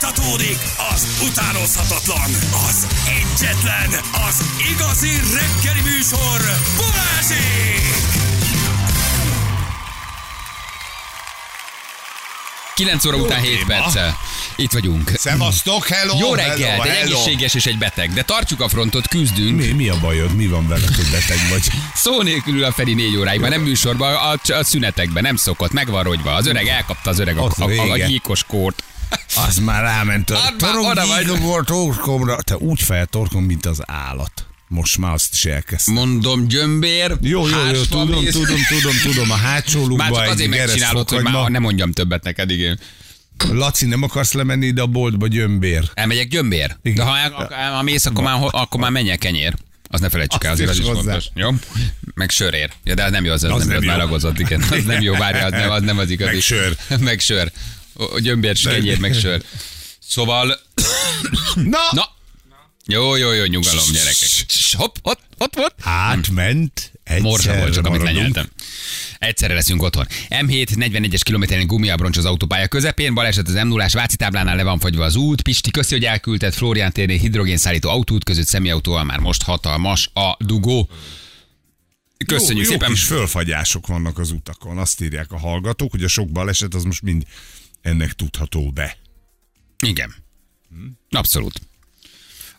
Fújtatódik az utánozhatatlan, az egyetlen, az igazi reggeli műsor, Balázsék! 9 óra után 7 téma. perccel. Itt vagyunk. Szevasztok, hello! Jó reggelt, hello, egy egészséges és egy beteg, de tartsuk a frontot, küzdünk. Mi, mi a bajod? Mi van veled, hogy beteg vagy? Szó nélkül a Feri négy óráig, már nem műsorban, a, a szünetekben, nem szokott, meg van rogyva. Az öreg elkapta az öreg a, Az a, a, a gyíkos kórt. Az már ráment. Már, oda vagy. Torok volt torkomra. Te úgy feltorkom, mint az állat. Most már azt is elkezdtem. Mondom, gyömbér, Jó, jó, jó, tudom, tudom, tudom, tudom, a hátsó Már lukba csak egy azért megcsinálod, hogy már nem mondjam többet neked, igen. Laci, nem akarsz lemenni ide a boltba gyömbér? Elmegyek gyömbér? Igen. De ha, el, ha mész, akkor már, akkor már menjek kenyér. Az ne felejtsük el, azért az is hozzá. fontos. Jó? Meg sörér. Ja, de az nem jó, az, az, Az nem, nem az jó. már ragozott, igen. Az nem jó, várja, az nem az, nem az igazi. Meg sör. meg sör. O- Gyömbér, kenyér, meg sör. Szóval, Na! na, jó, jó, jó, nyugalom, gyerekek. Hopp, hopp, hopp, hopp. Átment, Morsa volt, csak amit lenyeltem. Egyszerre leszünk otthon. M7 41-es kilométeren gumiabroncs az autópálya közepén, baleset az m 0 Váci táblánál le van fagyva az út, Pisti köszi, hogy elküldted Florián térnél hidrogénszállító autót között személyautóval már most hatalmas a dugó. Köszönjük jó, szépen. Jó kis fölfagyások vannak az utakon. Azt írják a hallgatók, hogy a sok baleset az most mind ennek tudható be. Igen. Abszolút.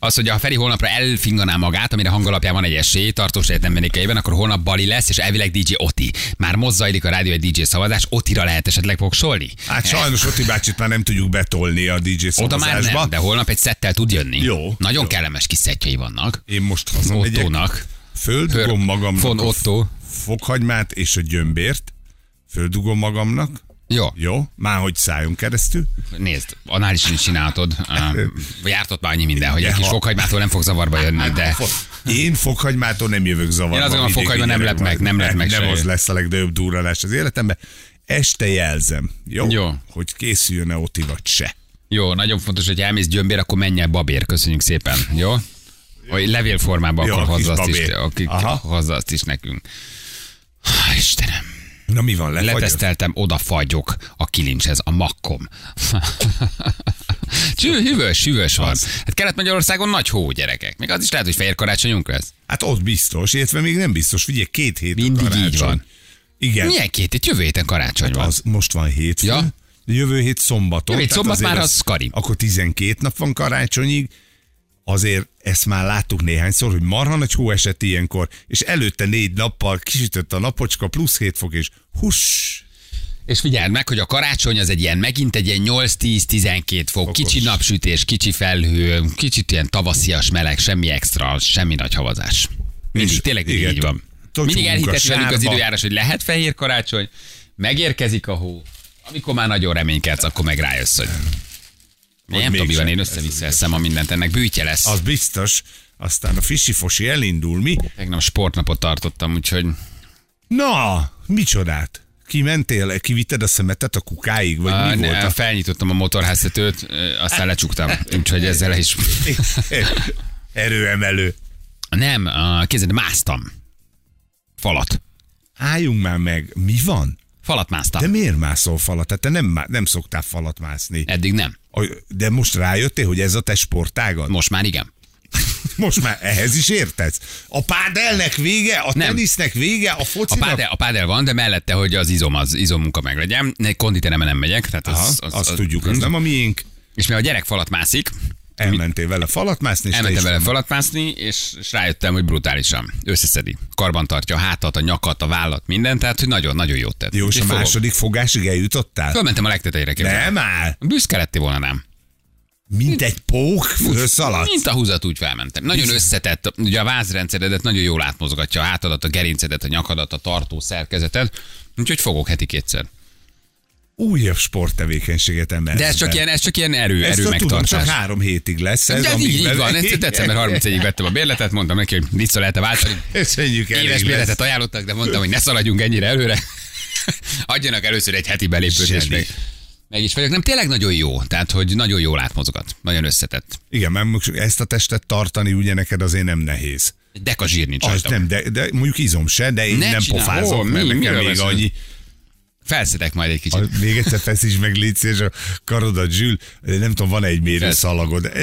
Az, hogy a Feri holnapra elfinganá magát, amire hangalapján van egy esély, tartós nem mennékeiben, akkor holnap Bali lesz, és elvileg DJ Oti. Már most zajlik a rádió egy DJ szavazás, Otira lehet esetleg fogsolni? Hát sajnos Oti bácsit már nem tudjuk betolni a DJ Oda már szavazásba. nem, de holnap egy szettel tud jönni. Jó, Nagyon jó. kellemes kis szettjei vannak. Én most hazamegyek. Ottónak. Földugom magamnak von Otto. fokhagymát és a gyömbért. Földugom magamnak. Jó, Jó, már hogy szálljon keresztül. nézd, annál is csináltod. Uh, jártott már annyi minden, hogy egy kis ha- fokhagymától nem fog zavarba jönni, de Én fokhagymától nem jövök zavarba. Én gondolom, a fokhagyma nem lep meg, nem lep meg Nem az lesz a legnagyobb durranás az életemben. Este jelzem. Jó? Jó. Hogy készüljön-e Oti vagy se. jó, nagyon fontos, hogy elmész gyömbér, akkor menj el babér, köszönjük szépen, jó? Hogy levélformában Jó, akkor hozza azt, is, hozza azt is nekünk. Há, Istenem, Na mi van, lefagyott? leteszteltem, oda fagyok a kilincshez, a makkom. Cső, hűvös, hűvös van. Hát Kelet-Magyarországon nagy hó, gyerekek. Még az is lehet, hogy fehér karácsonyunk lesz. Hát ott biztos, illetve még nem biztos. Figyelj, két hét Mindig így karácsony. van. Igen. Milyen két hét? Jövő héten karácsony van. Az most van hétfő. Ja. Jövő hét szombaton. Jövő hét szombat már az Kari. Akkor 12 nap van karácsonyig. Azért ezt már láttuk néhányszor, hogy marha nagy hó esett ilyenkor, és előtte négy nappal kisütött a napocska, plusz 7 fok, és huss, És figyeld meg, hogy a karácsony az egy ilyen, megint egy ilyen 8-10-12 fok, Fokos. kicsi napsütés, kicsi felhő, kicsit ilyen tavaszias meleg, semmi extra, semmi nagy havazás. Mindig, És tényleg igen, így van. Mindig elhiteti a velünk az időjárás, hogy lehet fehér karácsony, megérkezik a hó, amikor már nagyon reménykedsz, akkor meg rájössz, hogy nem tudom, mi van, én össze-vissza eszem a mindent, ennek bűtje lesz. az biztos. Aztán a fisi-fosi elindul, mi? Tegnap sportnapot tartottam, úgyhogy Na, micsodát? Kimentél, kivitted a szemetet a kukáig, vagy uh, mi ne, volt? A... felnyitottam a motorháztetőt, aztán lecsuktam, úgyhogy ezzel is Erőemelő. Nem, kézzel másztam. Falat. Álljunk már meg, mi van? Falat másztam. De miért mászol falat? Tehát te nem, nem szoktál falat mászni. Eddig nem. A- De most rájöttél, hogy ez a te sportágad? Most már igen. Most már ehhez is értesz? A pádelnek vége, a Nem. tenisznek vége, a A focinak? pádel, a pádel van, de mellette, hogy az izom, az izommunka meg legyen. Ne, konditeremben nem megyek. Tehát az, Aha, az, az, azt tudjuk, az nem a miénk. És mivel a gyerek falat mászik, Elmentél vele falat mászni, és te elmentem vele van. falat mászni, és, és rájöttem, hogy brutálisan. Összeszedi. Karban tartja a hátat, a nyakat, a vállat, mindent, tehát hogy nagyon-nagyon jót tett. Jó, és a Úgyhogy fogom. második fogásig eljutottál? Fölmentem a legtetejére képzelni. Nem áll. Büszke lettél volna nem. Mint egy pók, fölszaladsz. Mint a húzat úgy felmentem. Nagyon összetett, ugye a vázrendszeredet nagyon jól átmozgatja, a hátadat, a gerincedet, a nyakadat, a tartó szerkezetet, úgyhogy fogok heti kétszer. Újabb sporttevékenységet emelsz De ez csak ilyen, ez csak ilyen erő, Ezt erő tudom, csak megtartás. három hétig lesz ez. Amíg így, így van, ezt december 31-ig vettem a bérletet, mondtam neki, hogy vissza lehet váltani. Köszönjük, elég Éves lesz. bérletet ajánlottak, de mondtam, hogy ne szaladjunk ennyire előre. Adjanak először egy heti belépőt, és meg, meg is vagyok. Nem, tényleg nagyon jó. Tehát, hogy nagyon jól átmozgat. Nagyon összetett. Igen, mert ezt a testet tartani ugye neked azért nem nehéz. Deka zsír nincs Az nem, de, de mondjuk izom se, de én Ne nem csinálj. pofázok, Ó, mi- mert nekem miről még annyi. Felszedek majd egy kicsit. A, még egyszer feszíts meg, légy szíves, a karodat, Zsül, nem tudom, van egy mérőszalagod.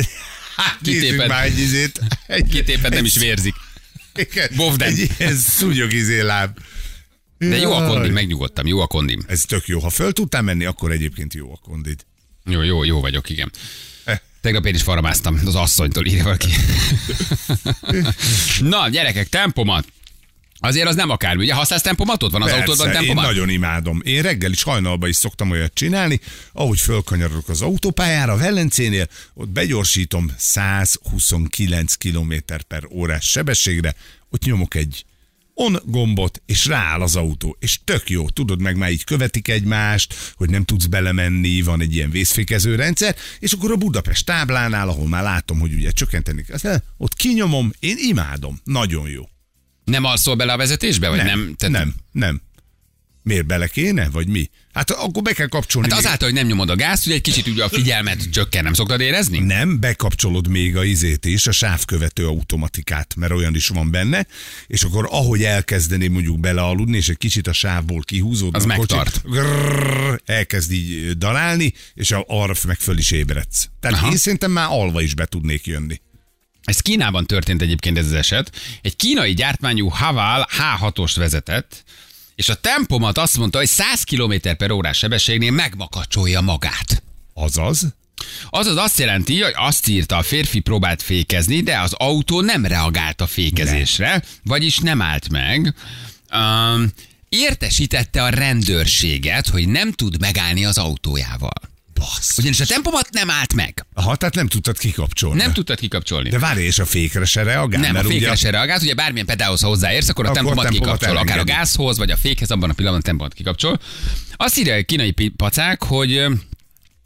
Hát nézzük Kitéped. már egy izét. Egy, Kitéped nem is vérzik. Bovden. Egy ilyen szúnyog izé láb. De jó a kondim, megnyugodtam, jó a kondim. Ez tök jó. Ha föl tudtál menni, akkor egyébként jó a kondid. Jó, jó, jó vagyok, igen. Eh. Tegnap én is faramáztam az asszonytól, írja valaki. Na, gyerekek, tempomat. Azért az nem akármi. Ugye használsz tempomatot? Van az autódban én tempomat? nagyon imádom. Én reggel is hajnalban is szoktam olyat csinálni, ahogy fölkanyarodok az autópályára, Velencénél, ott begyorsítom 129 km per órás sebességre, ott nyomok egy on gombot, és rááll az autó, és tök jó, tudod, meg már így követik egymást, hogy nem tudsz belemenni, van egy ilyen vészfékező rendszer, és akkor a Budapest táblánál, ahol már látom, hogy ugye csökkenteni kell, ott kinyomom, én imádom, nagyon jó. Nem alszol bele a vezetésbe? Vagy nem? Nem, Tehát- nem, nem. Miért bele kéne, vagy mi? Hát akkor be kell kapcsolni. Hát még- azáltal, hogy nem nyomod a gázt, ugye egy kicsit ugye a figyelmet csökken, nem szoktad érezni? Nem, bekapcsolod még a izét is, a sávkövető automatikát, mert olyan is van benne, és akkor ahogy elkezdeném mondjuk belealudni, és egy kicsit a sávból kihúzódni, Az a megtart. grrrr, elkezd így dalálni, és arra meg föl is ébredsz. Tehát. Aha. én szerintem már alva is be tudnék jönni. Ez Kínában történt egyébként ez az eset. Egy kínai gyártmányú Haval H6-ost vezetett, és a tempomat azt mondta, hogy 100 km per órás sebességnél megmakacsolja magát. Azaz, Azaz azt jelenti, hogy azt írta, a férfi próbált fékezni, de az autó nem reagált a fékezésre, vagyis nem állt meg. Um, értesítette a rendőrséget, hogy nem tud megállni az autójával. Bassz. Ugyanis a tempomat nem állt meg. Aha, tehát nem tudtad kikapcsolni. Nem tudtad kikapcsolni. De várj, és a fékre se reagál? Nem, a mert ugye- fékre se reagált, ugye bármilyen pedálhoz ha hozzáérsz, akkor a Akkor tempomat tempomat kikapcsol, akár a elengedi. gázhoz, vagy a fékhez, abban a pillanatban a tempomat kikapcsol. Azt írja a kínai pacák, hogy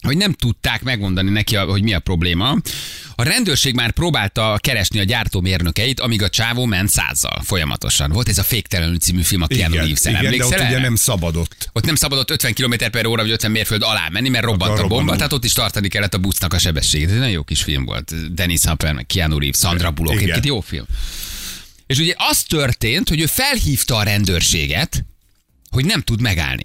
hogy nem tudták megmondani neki, a- hogy mi a probléma. A rendőrség már próbálta keresni a gyártómérnökeit, amíg a csávó ment százzal folyamatosan. Volt ez a Féktelenül című film a Keanu Igen, Reeves-en. igen de ott ugye nem szabadott. Ott nem szabadott 50 km per óra, vagy 50 mérföld alá menni, mert robbant a Akkor bomba, robbanó. tehát ott is tartani kellett a busznak a sebességét. Ez egy nagyon jó kis film volt. Dennis Hopper, meg Keanu Reeves, Sandra Bullock, Igen. egyébként jó film. És ugye az történt, hogy ő felhívta a rendőrséget, hogy nem tud megállni.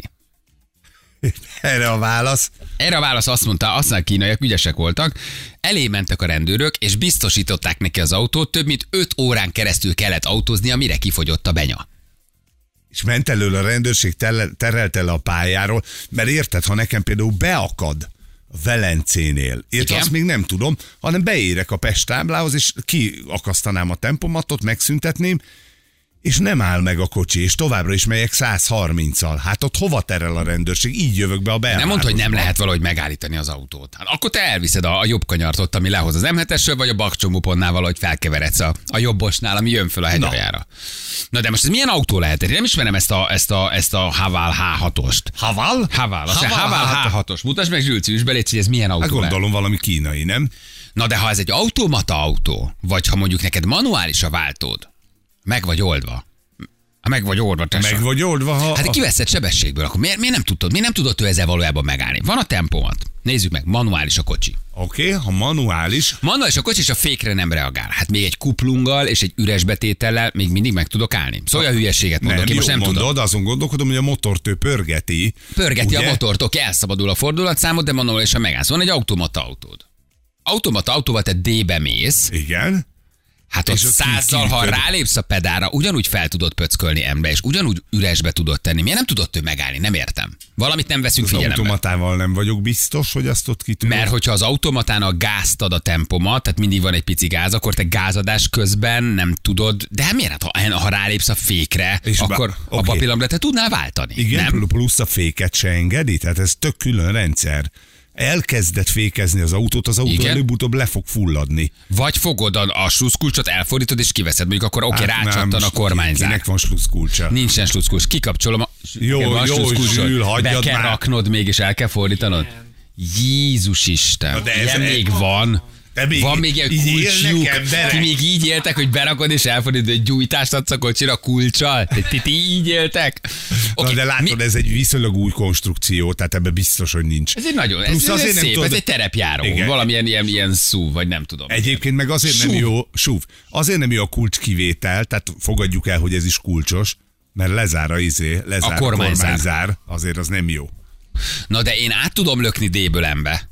Erre a válasz. Erre a válasz azt mondta, azt mondta, a kínaiak ügyesek voltak, elé mentek a rendőrök, és biztosították neki az autót, több mint 5 órán keresztül kellett autóznia, mire kifogyott a benya. És ment elől a rendőrség, terelte le a pályáról, mert érted, ha nekem például beakad a Velencénél, érted, azt még nem tudom, hanem beérek a Pest táblához, és kiakasztanám a tempomatot, megszüntetném, és nem áll meg a kocsi, és továbbra is megyek 130-al. Hát ott hova terel a rendőrség? Így jövök be a belvárosba. Nem mondd, hogy nem lehet valahogy megállítani az autót. Hát akkor te elviszed a, a jobb kanyart ott, ami lehoz az m vagy a bakcsomópontnál valahogy felkeveredsz a, a jobbosnál, ami jön föl a hegyaljára. Na de most ez milyen autó lehet? Én nem ismerem ezt a, ezt a, ezt a Haval H6-ost. Haval? Haval, Haval Haval H6. H6-os. Mutasd meg Zsülci, üsd belé, hogy ez milyen autó Hát lehet. gondolom valami kínai, nem? Na de ha ez egy automata autó, vagy ha mondjuk neked manuális a váltód, meg vagy oldva. Ha meg vagy oldva, tessa. Meg vagy oldva, ha... Hát kiveszed sebességből, akkor miért, miért nem tudtad? Miért nem tudott ő ezzel valójában megállni? Van a tempomat. Nézzük meg, manuális a kocsi. Oké, okay, ha manuális, Manuális a kocsi, és a fékre nem reagál. Hát még egy kuplunggal és egy üres betétellel még mindig meg tudok állni. Szóval a hülyeséget mondok, nem, én most nem mondod, tudom. azon gondolkodom, hogy a motortő pörgeti. Pörgeti ugye? a motort, oké, elszabadul a fordulatszámot, de manuálisan megállsz. Van egy automata autód. Automata autóval te D-be mész, Igen. Hát És ott százzal, ha rálépsz a pedára, ugyanúgy fel tudod pöckölni ember, és ugyanúgy üresbe tudod tenni. Miért nem tudott ő megállni? Nem értem. Valamit nem veszünk Az figyelembe. automatával nem vagyok biztos, hogy azt ott ki tudod. Mert hogyha az automatának gázt ad a tempomat, tehát mindig van egy pici gáz, akkor te gázadás közben nem tudod, de hát miért? Hát, ha, ha rálépsz a fékre, És akkor oké. abban a pillanatban te tudnál váltani. Igen, nem? plusz a féket se engedi, tehát ez tök külön rendszer. Elkezdett fékezni az autót, az autó Igen? előbb-utóbb le fog fulladni. Vagy fogod a, a sluszkulcsot, elfordítod és kiveszed, mondjuk akkor oké, okay, Hát, rácsattan a most kormányzár. Kinek van sluszkulcsa? Nincsen sluszkulcs, kikapcsolom a... Jó, Igen, jó. Zsül, hagyjad Be kell már. raknod még, és el kell fordítanod? Jézus Isten, Na de ez ilyen egy- még van. De még van még ilyen kulcsjuk. Ti még így éltek, hogy berakod és elfordítod, hogy gyújtást adsz a kocsira kulcsal? Ti, ti, így éltek? Okay, Na de látod, mi- ez egy viszonylag új konstrukció, tehát ebben biztos, hogy nincs. ez egy nagyon, ez, Plusz ez, azért ez nem szép, tudod- ez egy terepjáró, Igen. valamilyen ilyen, ilyen szú, vagy nem tudom. Egyébként meg azért nem Súv. jó, súv, azért nem jó a kulcs kivétel, tehát fogadjuk el, hogy ez is kulcsos, Mert lezár a izé, lezár A a kormányzár. kormányzár, azért az nem jó. Na de én át tudom lökni D-ből M-be.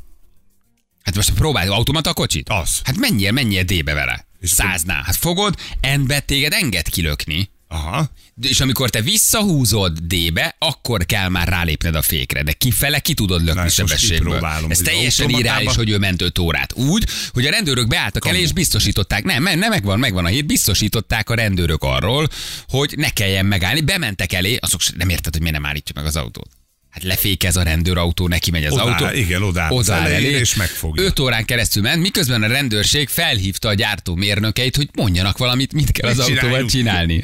Hát most próbálj automata kocsit? Az. Hát menjél, menjél D-be vele. Száznál. Hát fogod, N-be téged enged kilökni. Aha. És amikor te visszahúzod D-be, akkor kell már rálépned a fékre, de kifele ki tudod Na, lökni most sebességből. Ez teljesen irreális, hogy ő ment 5 órát. Úgy, hogy a rendőrök beálltak elé és biztosították. Nem, nem, nem megvan, megvan a hét, biztosították a rendőrök arról, hogy ne kelljen megállni. Bementek elé, azok nem érted, hogy miért nem állítja meg az autót. Hát lefékez a rendőrautó, neki megy az Odaáll, autó. igen, odaáll elejére, elé, és megfogja. 5 órán keresztül ment, miközben a rendőrség felhívta a gyártó mérnökeit, hogy mondjanak valamit, mit kell az Mit autóval csináljunk? csinálni.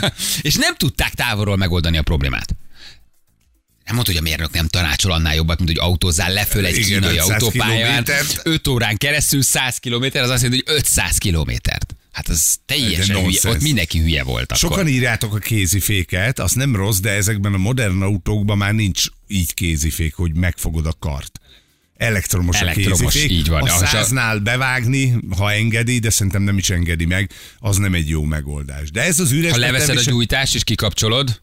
és nem tudták távolról megoldani a problémát. Nem mondta, hogy a mérnök nem tanácsol annál jobbat, mint hogy autózzál le föl egy Igen, kínai 500 autópályán. kilométert. 5 órán keresztül 100 kilométer, az azt jelenti, hogy 500 kilométert. Hát az teljesen hülye. Ott mindenki hülye volt akkor. Sokan írjátok a kéziféket, az nem rossz, de ezekben a modern autókban már nincs így kézifék, hogy megfogod a kart. Elektromos, Elektromos, a kézifék. így van. A száznál bevágni, ha engedi, de szerintem nem is engedi meg, az nem egy jó megoldás. De ez az üres ha leveszed a gyújtást és kikapcsolod,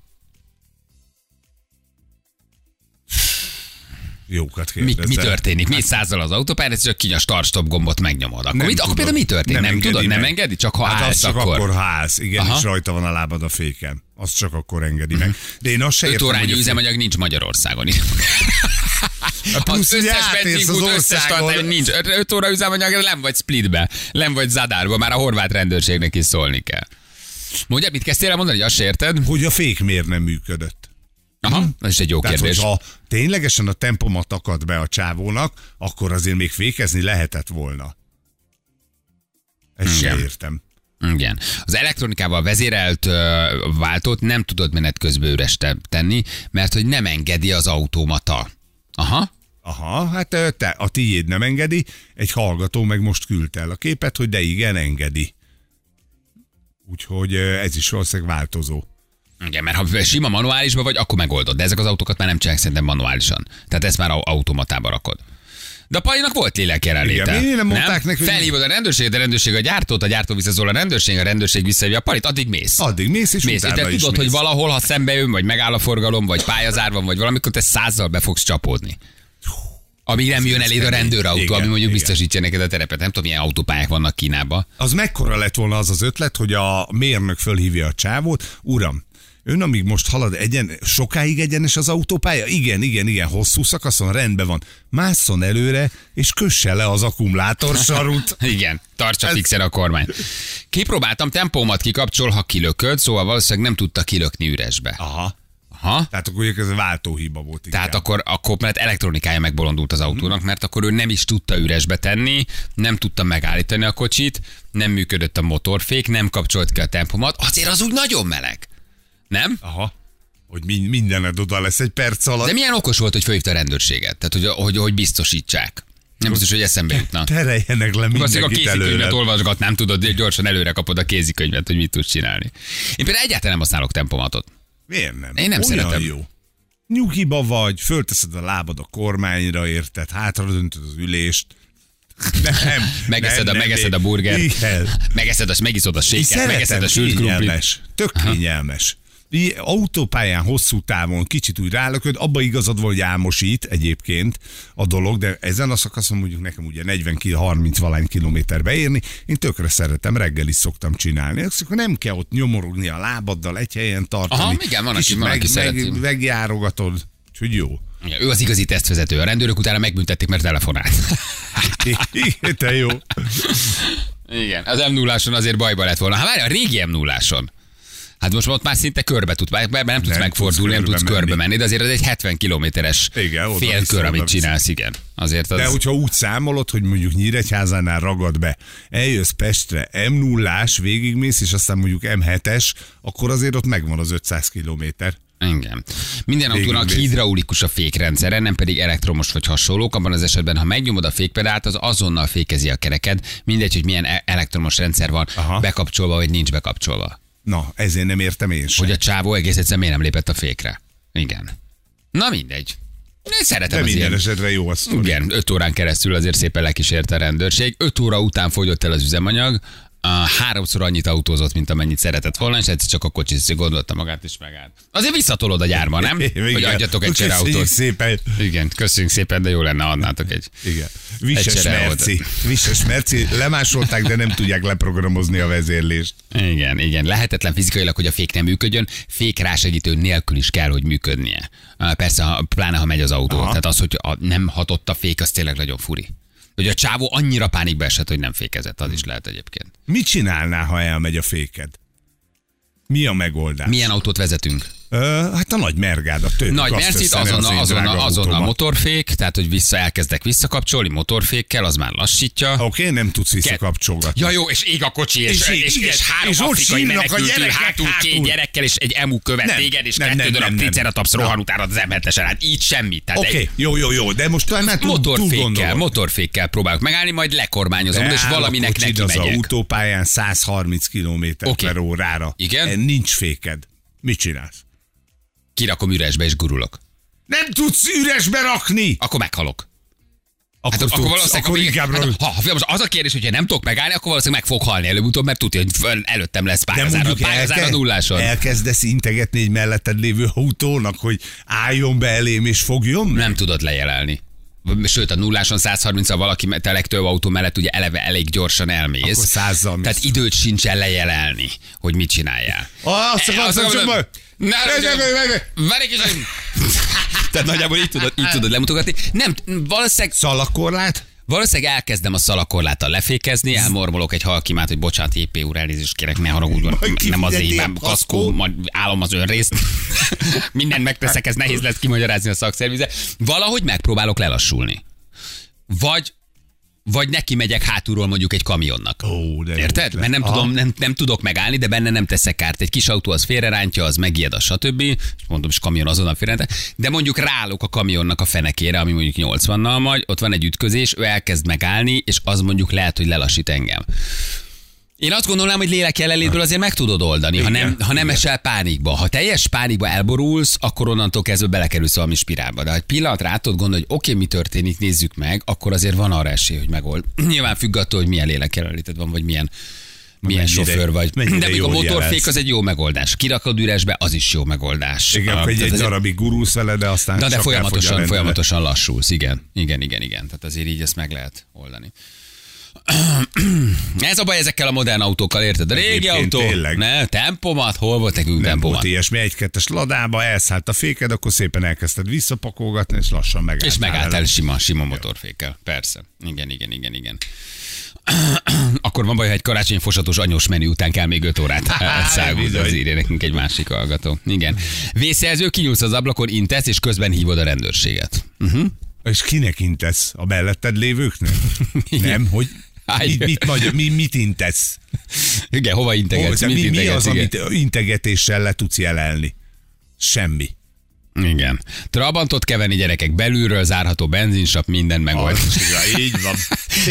Jókat mi, kérdezzel. mi történik? Mi százzal az autópályán, és csak ki a start-stop gombot megnyomod. Akkor, Nem mit, akkor például mi történik? Nem, engedi tudod, nem meg. engedi? Csak ha hát állsz, az csak akkor. akkor, ha állsz, igen, Aha. és rajta van a lábad a féken. Az csak akkor engedi meg. De én azt se 5 értem, órányi hogy üzemanyag nincs Magyarországon. A plusz, az összes benzinkút, összes tartály nincs. 5 óra üzemanyag, nem vagy splitbe, nem vagy zadárba, már a horvát rendőrségnek is szólni kell. Mondja, mit kezdtél el mondani, hogy azt érted? hogy a fék miért nem működött. Aha, ez is egy jó Tehát, kérdés. hogyha ténylegesen a tempomat akad be a csávónak, akkor azért még fékezni lehetett volna. Ezt sem értem. Igen. Az elektronikával vezérelt ö, váltót nem tudod menet közben üres te- tenni, mert hogy nem engedi az automata. Aha. Aha, hát te, a tiéd nem engedi, egy hallgató meg most küldte el a képet, hogy de igen, engedi. Úgyhogy ez is valószínűleg változó. Igen, mert ha sima manuálisba vagy, akkor megoldod. De ezek az autókat már nem csinálják szerintem manuálisan. Tehát ezt már au- automatába rakod. De a Palinak volt lélek jelenléte. Igen, nem mondták neki, hogy- Felhívod a rendőrséget, a rendőrség a gyártót, a gyártó visszaszól a rendőrség, a rendőrség visszahívja a Palit, addig mész. Addig mész, és Mész, utána te tudod, mész. hogy valahol, ha szembe jön, vagy megáll a forgalom, vagy pályazár van, vagy valamikor te százzal be fogsz csapódni. Amíg nem jön eléd a rendőrautó, Igen, ami mondjuk igen. biztosítja neked a terepet. Nem tudom, milyen autópályák vannak Kínában. Az mekkora lett volna az az ötlet, hogy a mérnök fölhívja a csávót, uram, ön amíg most halad egyen, sokáig egyenes az autópálya? Igen, igen, igen, hosszú szakaszon, rendben van. Másszon előre, és kösse le az akkumulátorsarut. Igen, tartsa Ez- fixen a kormány. Kipróbáltam, tempómat kikapcsol, ha kilököd, szóval valószínűleg nem tudta kilökni üresbe. Aha. Aha. Tehát akkor ugye ez a váltóhiba volt. Tehát inkább. akkor, akkor mert elektronikája megbolondult az autónak, mert akkor ő nem is tudta üresbe tenni, nem tudta megállítani a kocsit, nem működött a motorfék, nem kapcsolt ki a tempomat, azért az úgy nagyon meleg. Nem? Aha. Hogy min- mindened oda lesz egy perc alatt. De milyen okos volt, hogy fölhívta a rendőrséget? Tehát, hogy, hogy, hogy biztosítsák. Nem biztos, hogy eszembe jutna. Tereljenek le Valószínűleg a mindenkit kézikönyvet előre. olvasgatnám, tudod, gyorsan előre kapod a kézikönyvet, hogy mit tudsz csinálni. Én például egyáltalán nem használok tempomatot. Miért nem? Én nem Olyan szeretem. jó. Nyugiba vagy, fölteszed a lábad a kormányra, érted? Hátra döntöd az ülést. Nem, Megeszed, nem, a, nem, megeszed a én- burgert, Igen. megeszed a, megiszod a séket, megeszed a sült krumplit. Tök kényelmes. Autópályán hosszú távon kicsit úgy rálököd, abba igazad van, hogy álmosít egyébként a dolog, de ezen a szakaszon mondjuk nekem ugye 40 ki 30 valány kilométer beérni, én tökre szeretem, reggel is szoktam csinálni. Azt akkor nem kell ott nyomorogni a lábaddal, egy helyen tartani. Aha, igen, van, aki- van, aki meg, meg, megjárogatod, úgyhogy jó. Igen, Ő az igazi tesztvezető. A rendőrök utána megbüntették, mert telefonált. Igen, te jó. Igen, az m 0 azért bajba lett volna. Hát várj, a régi m 0 Hát most ott már szinte körbe tud, bár bár nem tudsz Nem megfordulni, nem tudsz körbe menni. de azért az egy 70 kilométeres félkör, amit csinálsz, igen. Azért az... De hogyha úgy számolod, hogy mondjuk Nyíregyházánál ragad be, eljössz Pestre, m 0 végigmész, és aztán mondjuk M7-es, akkor azért ott megvan az 500 kilométer. Igen. Minden autónak hidraulikus a fékrendszere, nem pedig elektromos vagy hasonlók. Abban az esetben, ha megnyomod a fékpedált, az azonnal fékezi a kereked. Mindegy, hogy milyen e- elektromos rendszer van Aha. bekapcsolva vagy nincs bekapcsolva. Na, ezért nem értem én sem. Hogy a csávó egész egyszerűen miért nem lépett a fékre. Igen. Na mindegy. Én szeretem De az minden ilyen. esetre jó az. Igen, 5 órán keresztül azért szépen lekísérte a rendőrség. 5 óra után fogyott el az üzemanyag, a háromszor annyit autózott, mint amennyit szeretett volna, és egyszer csak a kocsi gondolta magát, és megállt. Azért visszatolod a gyárba, nem? Hogy Igen. adjatok egy csereautót. szépen. Igen, köszönjük szépen, de jó lenne, adnátok egy. Igen. Vises csereautót. merci. Vises merci. Lemásolták, de nem tudják leprogramozni a vezérlést. Igen, igen. Lehetetlen fizikailag, hogy a fék nem működjön, fék rásegítő nélkül is kell, hogy működnie. Persze, ha, pláne ha megy az autó. Aha. Tehát az, hogy a, nem hatott a fék, az tényleg nagyon furi. Hogy a csávó annyira pánikba esett, hogy nem fékezett, az is lehet egyébként. Mit csinálnál, ha elmegy a féked? Mi a megoldás? Milyen autót vezetünk? Hát a nagy mergád, a több. Nagy Mercit, azonnal, azonnal, azonnal motorfék, tehát hogy vissza elkezdek visszakapcsolni motorfékkel, az már lassítja. Oké, okay, nem tudsz visszakapcsolgatni. Ja jó, és ég a kocsi, és, És és, és, igen. és három És afrikai sírnak a menekült ül gyerekek hátul, két gyerekkel, és egy emu követ Nem, téged, és nem, kettő darab Na. rohan utánad az m hát így semmi. Tehát Oké, okay, jó, jó, jó, de most talán túl motorfékkel, motorfékkel próbálok megállni, majd lekormányozom, és valaminek neki az autópályán 130 km per órára. Igen? Nincs féked. Mit csinálsz? Kirakom üresbe, és gurulok. Nem tudsz üresbe rakni! Akkor meghalok. Akkor, Hát akkor tudsz, valószínűleg, akkor inkább hát, ha, ha, most az a kérdés, hogyha nem tudok megállni, akkor valószínűleg meg fog halni előbb-utóbb, mert tudja, hogy föl, előttem lesz pályázár, pályázár a nulláson. elkezdesz integetni egy melletted lévő autónak, hogy álljon be elém és fogjon meg? nem tudod lejelelni. Sőt, a nulláson 130 a valaki, a legtöbb autó mellett ugye eleve elég gyorsan elmész. Akkor százzal. Tehát időt sincsen lejelelni, hogy mit csináljál. Ah, azt Eh, akartam, csak majd... Na. Várj egy kicsit. Tehát nagyjából így tudod, így tudod lemutogatni. Nem, valószínűleg, Szalakorlát? Valószínűleg elkezdem a szalakorláttal lefékezni, elmormolok egy halkimát, hogy bocsánat, JP úr, elnézést kérek, ne haragudjon, nem az én, kaszkó, majd állom az önrészt. Mindent megteszek, ez nehéz lesz kimagyarázni a szakszervize. Valahogy megpróbálok lelassulni. Vagy vagy neki megyek hátulról mondjuk egy kamionnak. Ó, de Érted? Mert nem, tudom, nem, nem tudok megállni, de benne nem teszek kárt. Egy kis autó az félrerántja, az megijed, a stb. És mondom, és kamion azonnal félrerántja. De mondjuk rálok a kamionnak a fenekére, ami mondjuk 80-nal majd, ott van egy ütközés, ő elkezd megállni, és az mondjuk lehet, hogy lelassít engem. Én azt gondolnám, hogy lélek jelenlétből azért meg tudod oldani, ha nem, ha nem esel pánikba. Ha teljes pánikba elborulsz, akkor onnantól kezdve belekerülsz valami spirálba. De ha egy pillanat rá tudod gondolni, hogy oké, mi történik, nézzük meg, akkor azért van arra esély, hogy megold. Nyilván függ attól, hogy milyen lélek jelenléted van, vagy milyen, milyen Mennyire- sofőr vagy. mennyire De még a motorfék jelez. az egy jó megoldás. Kirakod üresbe, az is jó megoldás. Igen, akkor egy, egy darabig gurulsz vele, de aztán Na, de a folyamatosan, folyamatosan lassulsz, igen. Igen, igen, igen. Tehát azért így ezt meg lehet oldani. Ez a baj ezekkel a modern autókkal, érted? A régi Egyébként autó, tényleg. ne, tempomat, hol volt nekünk Nem tempomat? volt ilyesmi, egy-kettes ladába elszállt a féked, akkor szépen elkezdted visszapakolgatni, és lassan megálltál. És megálltál vele. sima, sima motorfékkel. Persze. Igen, igen, igen, igen. Akkor van baj, ha egy karácsonyi fosatos anyós menü után kell még 5 órát bizony. az írja nekünk egy másik hallgató. Igen. Vészjelző, kinyúlsz az ablakon, intesz, és közben hívod a rendőrséget. Uh-huh. És kinek intesz? A melletted lévőknek? Nem, hogy mit, mit, nagy, mi, mit intesz? Igen, hova integetsz? Mit mi, mi integetsz? az, Igen. amit integetéssel le tudsz jelelni? Semmi. Igen. Trabantot kell venni gyerekek belülről, zárható benzinsap, minden megold. Ja, így van.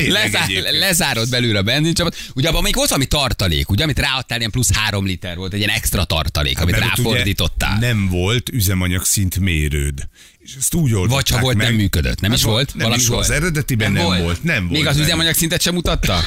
Lezár, lezárod belül a benzincsapot. Ugye abban még volt valami tartalék, ugye, amit ráadtál, ilyen plusz három liter volt, egy ilyen extra tartalék, amit Hát ráfordítottál. Nem volt üzemanyag szint mérőd. És ezt úgy Vagy ha volt, meg. nem működött. Nem Hát is volt? Nem Valami is volt. volt? Az eredetiben nem, volt. Nem volt. Még az benne. üzemanyag szintet sem mutatta?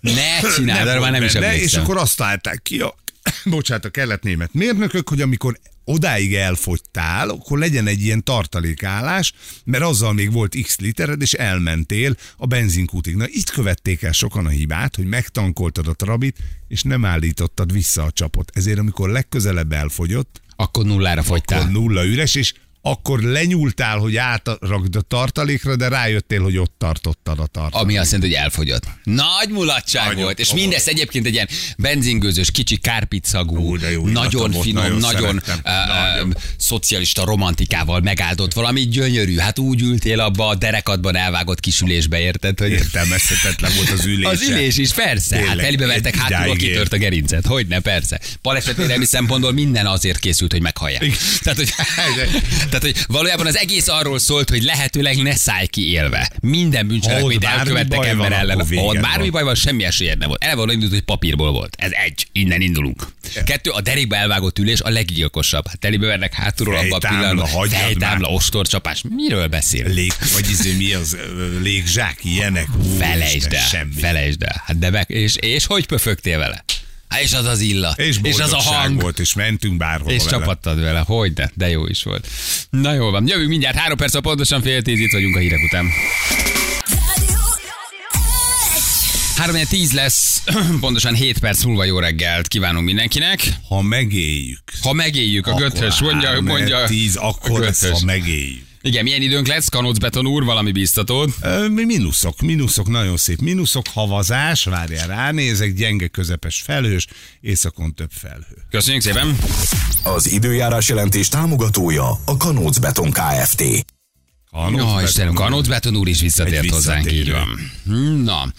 Ne csináld, arra már nem is volt benne, És emlékszem. akkor azt állták ki a, bocsánat, a kelet-német mérnökök, hogy amikor odáig elfogytál, akkor legyen egy ilyen tartalékállás, mert azzal még volt x litered, és elmentél a benzinkútig. Na itt követték el sokan a hibát, hogy megtankoltad a trabit, és nem állítottad vissza a csapot. Ezért amikor legközelebb elfogyott, Akkor nullára fogytál. akkor nulla üres, és akkor lenyúltál, hogy átrakd a tartalékra, de rájöttél, hogy ott tartottad a tartalékot. Ami azt jelenti, hogy elfogyott. Nagy mulatság Nagyon volt, és mindezt egyébként egy ilyen benzingőzös, kicsi kárpicagú, nagyon finom, nagyon nagyon, uh, Nagyon. szocialista romantikával megáldott valami gyönyörű. Hát úgy ültél abba a derekadban elvágott kisülésbe, érted? Hogy Értelmezhetetlen volt az ülés. az ülés is, persze. Tényleg, hát telibevertek egy hátulról, kitört a gerincet. Hogyne, persze. Balesetvédelmi szempontból minden azért készült, hogy meghallják. Tehát, hogy, Tehát, hogy valójában az egész arról szólt, hogy lehetőleg ne szállj ki élve. Minden bűncselekményt elkövettek ember ellen. ott bármi baj van, semmi esélyed nem volt. Eleve indult, hogy papírból volt. Ez egy. Innen indulunk. Kettő, a derékbe elvágott ülés a leggyilkosabb. Hát telibe vernek hátulról abban a pillanatban. Fejtámla, ostorcsapás. Miről beszél? Lég, vagy izé mi az, légzsák, ilyenek. Felejtsd el, felejtsd el. Hát de meg, és, és hogy pöfögtél vele? És az az illa. És, és az a hang. volt, és mentünk bárhol. És csapattad vele, hogy de, de jó is volt. Na jó van, jövünk mindjárt három perc, pontosan fél tíz, itt vagyunk a hírek után. 3 10 lesz, pontosan 7 perc múlva jó reggelt kívánunk mindenkinek. Ha megéljük. Ha megéljük, a göthös, mondja, mondja. Tíz, a akkor lesz, göthös. ha megéljük. Igen, milyen időnk lesz? Kanóc Beton úr, valami biztatód. Mi Mínuszok, mínuszok, nagyon szép mínuszok, havazás, várjál, ránézek, gyenge, közepes felhős, északon több felhő. Köszönjük szépen. Az időjárás jelentés támogatója a Kanóc Beton Kft. Kanóc, Ja, Istenem, Kanóc Beton úr is visszatért hozzánk, így van. Na,